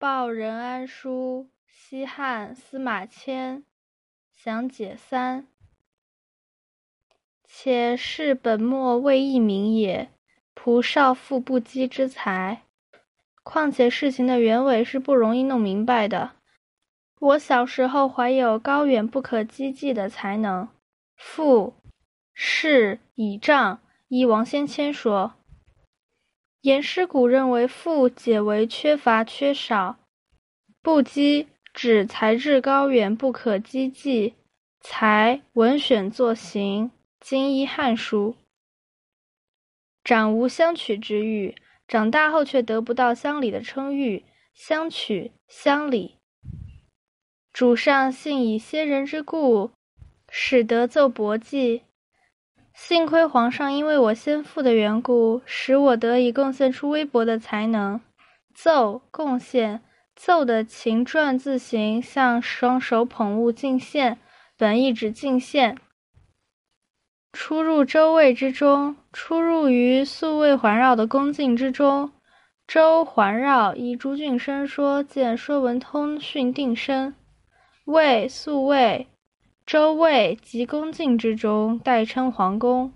报任安书，西汉司马迁详解三。且是本末未易明也，仆少妇不羁之才。况且事情的原委是不容易弄明白的。我小时候怀有高远不可积计的才能。赋是倚仗，依王先谦说。颜师古认为富解为缺乏缺少，不羁指才智高远不可积计，才文选作行。今依《汉书》，长无相取之欲，长大后却得不到乡里的称誉。相取、乡里，主上幸以先人之故，使得奏博记。幸亏皇上因为我先父的缘故，使我得以贡献出微薄的才能。奏贡献奏的秦篆字形，像双手捧物进献，本意指进献。出入周卫之中，出入于宿卫环绕的宫境之中。周环绕，依朱俊生说，见《说文通讯定声》。卫宿卫，周卫及宫境之中，代称皇宫。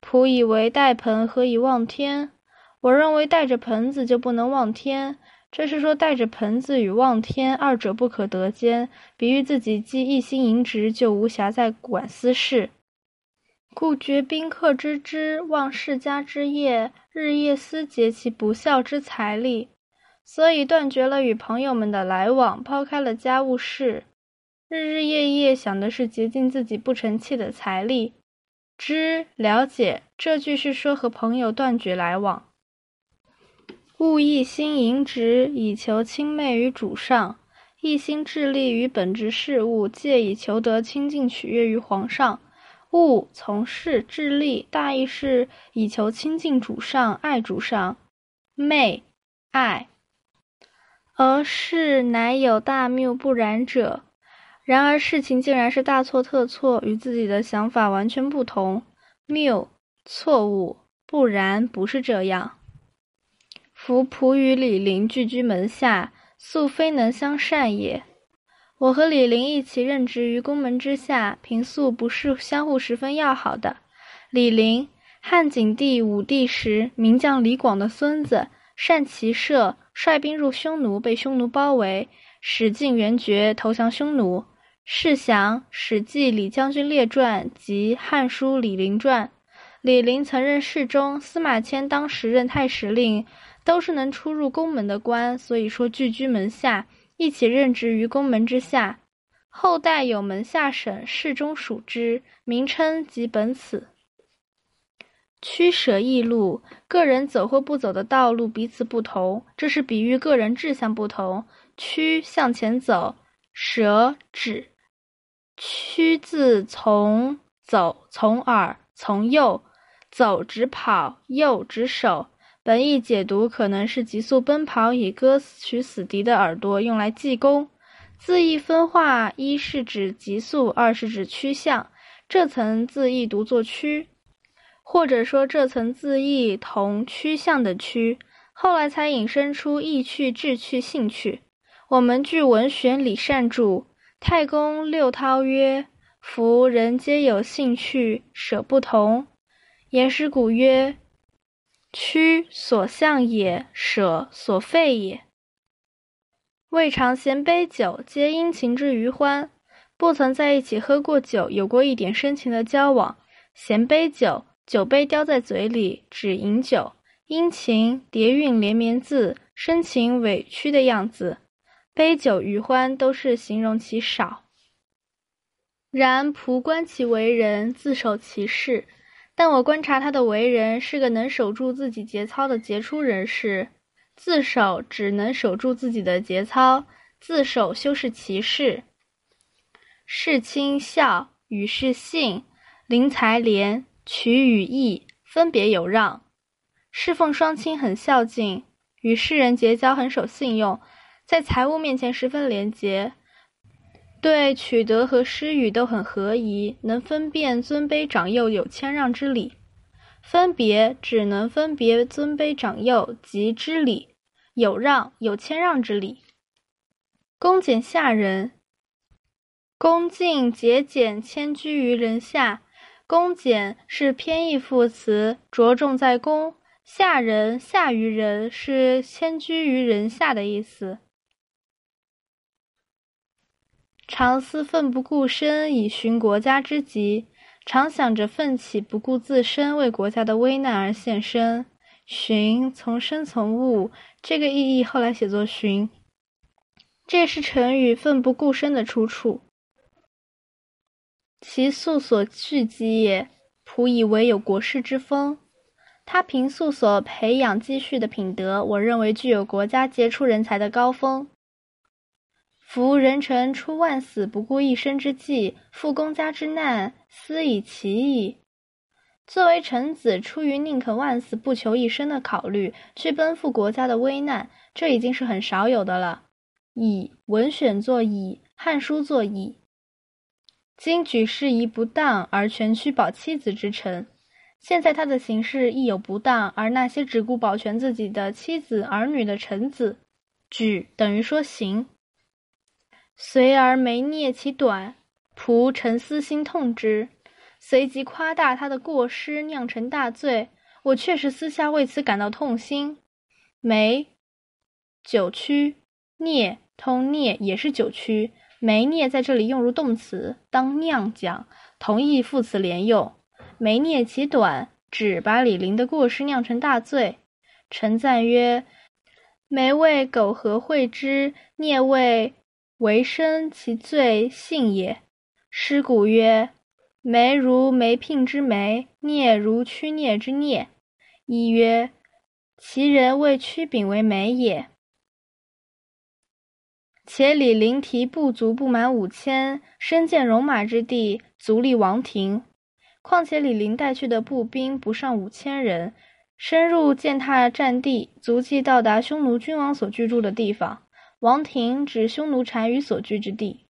仆以为带盆何以望天？我认为带着盆子就不能望天。这是说带着盆子与望天二者不可得兼，比喻自己既一心营职，就无暇再管私事。故绝宾客之知，忘世家之业，日夜思竭其不孝之财力，所以断绝了与朋友们的来往，抛开了家务事，日日夜夜想的是竭尽自己不成器的财力。知了解这句是说和朋友断绝来往，勿一心营职以求亲媚于主上，一心致力于本职事务，借以求得亲近取悦于皇上。务从事致力，大意是以求亲近主上，爱主上，媚爱。而是乃有大谬不然者。然而事情竟然是大错特错，与自己的想法完全不同。谬错误，不然不是这样。夫仆与李陵聚居门下，素非能相善也。我和李陵一起任职于宫门之下，平素不是相互十分要好的。李陵，汉景帝武帝时名将李广的孙子，善骑射，率兵入匈奴，被匈奴包围，使尽援绝，投降匈奴。世祥，《史记·李将军列传》及《汉书·李陵传》。李陵曾任侍中，司马迁当时任太史令，都是能出入宫门的官，所以说聚居门下。一起任职于宫门之下，后代有门下省，侍中属之，名称即本此。驱舍异路，个人走或不走的道路彼此不同，这是比喻个人志向不同。驱向前走，舍止。驱字从走，从耳，从右，走直跑，右指手。本意解读可能是急速奔跑以割取死敌的耳朵，用来济公。字义分化，一是指急速，二是指趋向。这层字义读作趋，或者说这层字义同趋向的趋，后来才引申出意趣、志趣、兴趣。我们据文选李善注《太公六韬》曰：“夫人皆有兴趣，舍不同。”颜师古曰。趋所向也，舍所废也。未尝衔杯酒，皆因情之余欢，不曾在一起喝过酒，有过一点深情的交往。衔杯酒，酒杯叼在嘴里，指饮酒。殷勤叠韵连绵字，深情委屈的样子。杯酒余欢，都是形容其少。然仆观其为人，自守其事。但我观察他的为人，是个能守住自己节操的杰出人士。自守只能守住自己的节操，自守修饰其事。事亲孝，与事信，临财廉，取与义，分别有让。侍奉双亲很孝敬，与世人结交很守信用，在财务面前十分廉洁。对取得和施予都很合宜，能分辨尊卑长幼，有谦让之礼。分别只能分别尊卑长幼及知礼，有让有谦让之礼。恭俭下人，恭敬节俭，谦居于人下。恭俭是偏义副词，着重在恭；下人下于人，是谦居于人下的意思。常思奋不顾身以寻国家之急，常想着奋起不顾自身为国家的危难而献身。寻从生从物，这个意义后来写作寻。这是成语“奋不顾身”的出处。其素所蓄积也，仆以为有国士之风。他平素所培养积蓄的品德，我认为具有国家杰出人才的高峰。夫人臣出万死不顾一生之计，复公家之难，斯以其矣。作为臣子，出于宁可万死不求一生的考虑，去奔赴国家的危难，这已经是很少有的了。以文选作以，汉书作以。今举事宜不当而全屈保妻子之臣，现在他的行事亦有不当，而那些只顾保全自己的妻子儿女的臣子，举等于说行。随而眉聂其短，仆臣私心痛之，随即夸大他的过失，酿成大罪。我确实私下为此感到痛心。眉，九曲，聂通聂也是九曲，眉聂在这里用如动词，当酿讲，同义副词连用。眉聂其短，指把李陵的过失酿成大罪。臣赞曰：眉为苟合会之，聂为。为生其罪性也。诗古曰：“梅如梅聘之梅，聂如屈聂之聂。”一曰：“其人谓屈丙为梅也。”且李陵提部卒不满五千，身见戎马之地，足立王庭。况且李陵带去的步兵不上五千人，深入践踏战地，足迹到达匈奴君王所居住的地方。王庭指匈奴单于所居之地。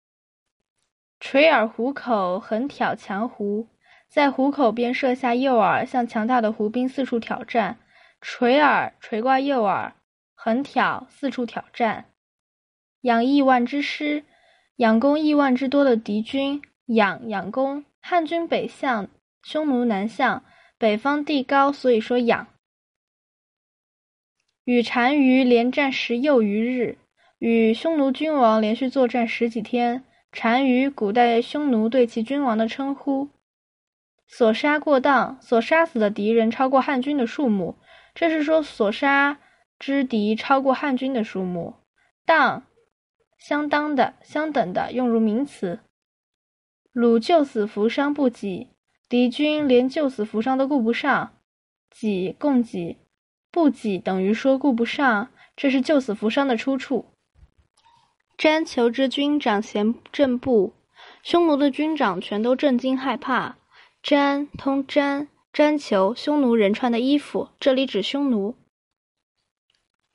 垂耳虎口，横挑强胡，在虎口边设下诱饵，向强大的胡兵四处挑战。垂耳垂挂诱饵，横挑四处挑战。养亿万之师，养攻亿万之多的敌军。养养攻，汉军北向，匈奴南向，北方地高，所以说养。与单于连战十又余日。与匈奴君王连续作战十几天，单于古代匈奴对其君王的称呼。所杀过当，所杀死的敌人超过汉军的数目，这是说所杀之敌超过汉军的数目。当，相当的、相等的，用如名词。鲁救死扶伤不给，敌军连救死扶伤都顾不上。给，供给，不给等于说顾不上，这是救死扶伤的出处。詹求之军长贤正部，匈奴的军长全都震惊害怕。詹通詹，詹求匈奴人穿的衣服，这里指匈奴。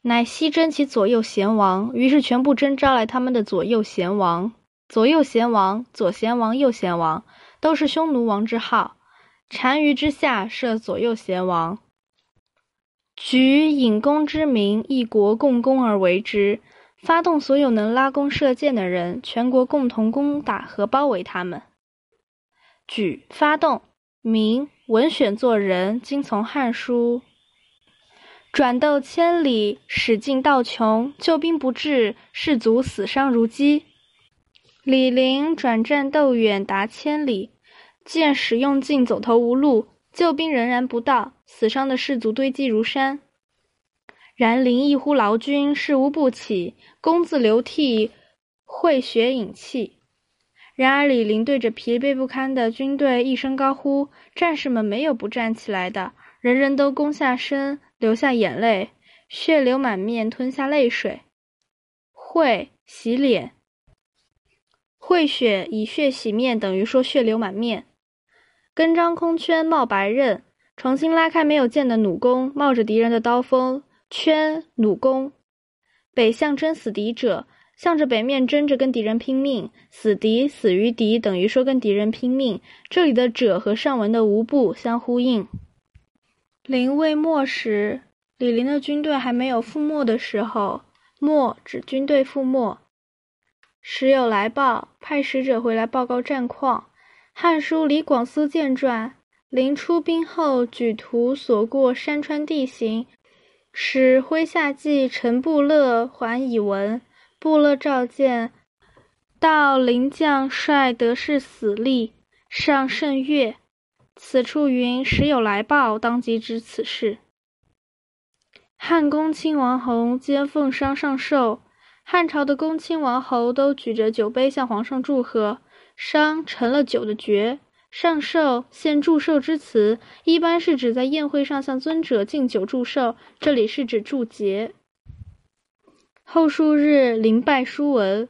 乃西征其左右贤王，于是全部征召来他们的左右贤王。左右贤王，左贤王、右贤王，都是匈奴王之号。单于之下设左右贤王，举引公之名，一国共攻而为之。发动所有能拉弓射箭的人，全国共同攻打和包围他们。举发动，明文选作人，今从《汉书》。转斗千里，使尽道穷，救兵不至，士卒死伤如饥。李陵转战斗远达千里，见使用尽，走投无路，救兵仍然不到，死伤的士卒堆积如山。然灵一呼劳军，事无不起，弓自流涕，会血饮泣。然而李陵对着疲惫不堪的军队一声高呼，战士们没有不站起来的，人人都弓下身，流下眼泪，血流满面，吞下泪水。会洗脸，会血以血洗面，等于说血流满面。根张空圈冒白刃，重新拉开没有箭的弩弓，冒着敌人的刀锋。圈弩弓，北向争死敌者，向着北面争着跟敌人拼命。死敌死于敌，等于说跟敌人拼命。这里的者和上文的无不相呼应。临魏末时，李陵的军队还没有覆没的时候，末指军队覆没。时有来报，派使者回来报告战况。《汉书·李广思见传》：临出兵后，举图所过山川地形，使麾下计陈布勒还以闻。布勒召见，道临将帅得势死力，上甚悦。此处云：时有来报，当即知此事。汉公亲王侯皆奉商上寿，汉朝的公亲王侯都举着酒杯向皇上祝贺。商成了酒的爵，上寿献祝寿之词，一般是指在宴会上向尊者敬酒祝寿，这里是指祝节。后数日，临拜书文。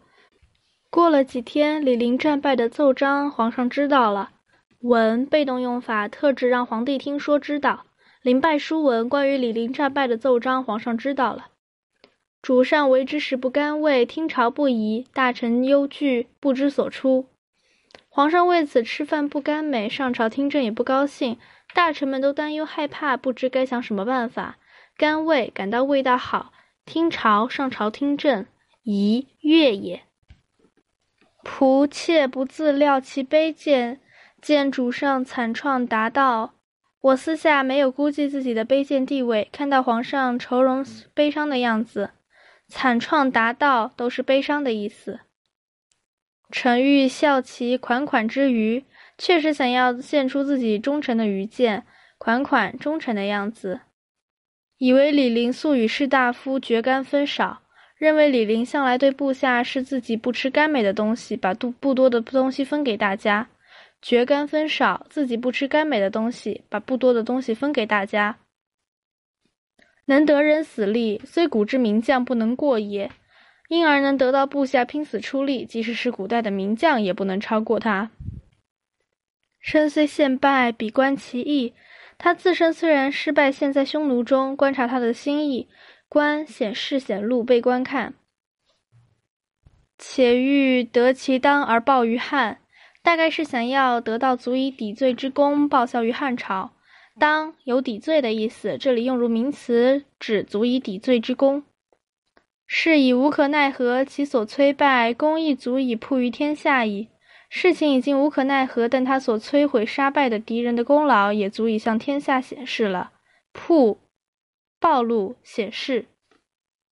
过了几天，李陵战败的奏章，皇上知道了。文被动用法，特指让皇帝听说知道。临拜书文，关于李陵战败的奏章，皇上知道了。主上为之食不甘味，听朝不疑，大臣忧惧，不知所出。皇上为此吃饭不甘美，上朝听政也不高兴，大臣们都担忧害怕，不知该想什么办法。甘味感到味道好，听朝上朝听政，宜悦也。仆妾不自料其卑贱，见主上惨创达道。我私下没有估计自己的卑贱地位，看到皇上愁容悲伤的样子，惨创达道都是悲伤的意思。陈玉笑其款款之余，确实想要献出自己忠诚的愚见，款款忠诚的样子。以为李陵素与士大夫绝干分少，认为李陵向来对部下是自己不吃甘美的东西，把不不多的东西分给大家。绝干分少，自己不吃甘美的东西，把不多的东西分给大家。能得人死力，虽古之名将不能过也；因而能得到部下拼死出力，即使是古代的名将，也不能超过他。身虽陷败，比观其意。他自身虽然失败，陷在匈奴中，观察他的心意，观显示显露被观看，且欲得其当而报于汉。大概是想要得到足以抵罪之功，报效于汉朝。当有抵罪的意思，这里用如名词，指足以抵罪之功。是以无可奈何，其所摧败，功亦足以铺于天下矣。事情已经无可奈何，但他所摧毁杀败的敌人的功劳，也足以向天下显示了，铺、暴露、显示。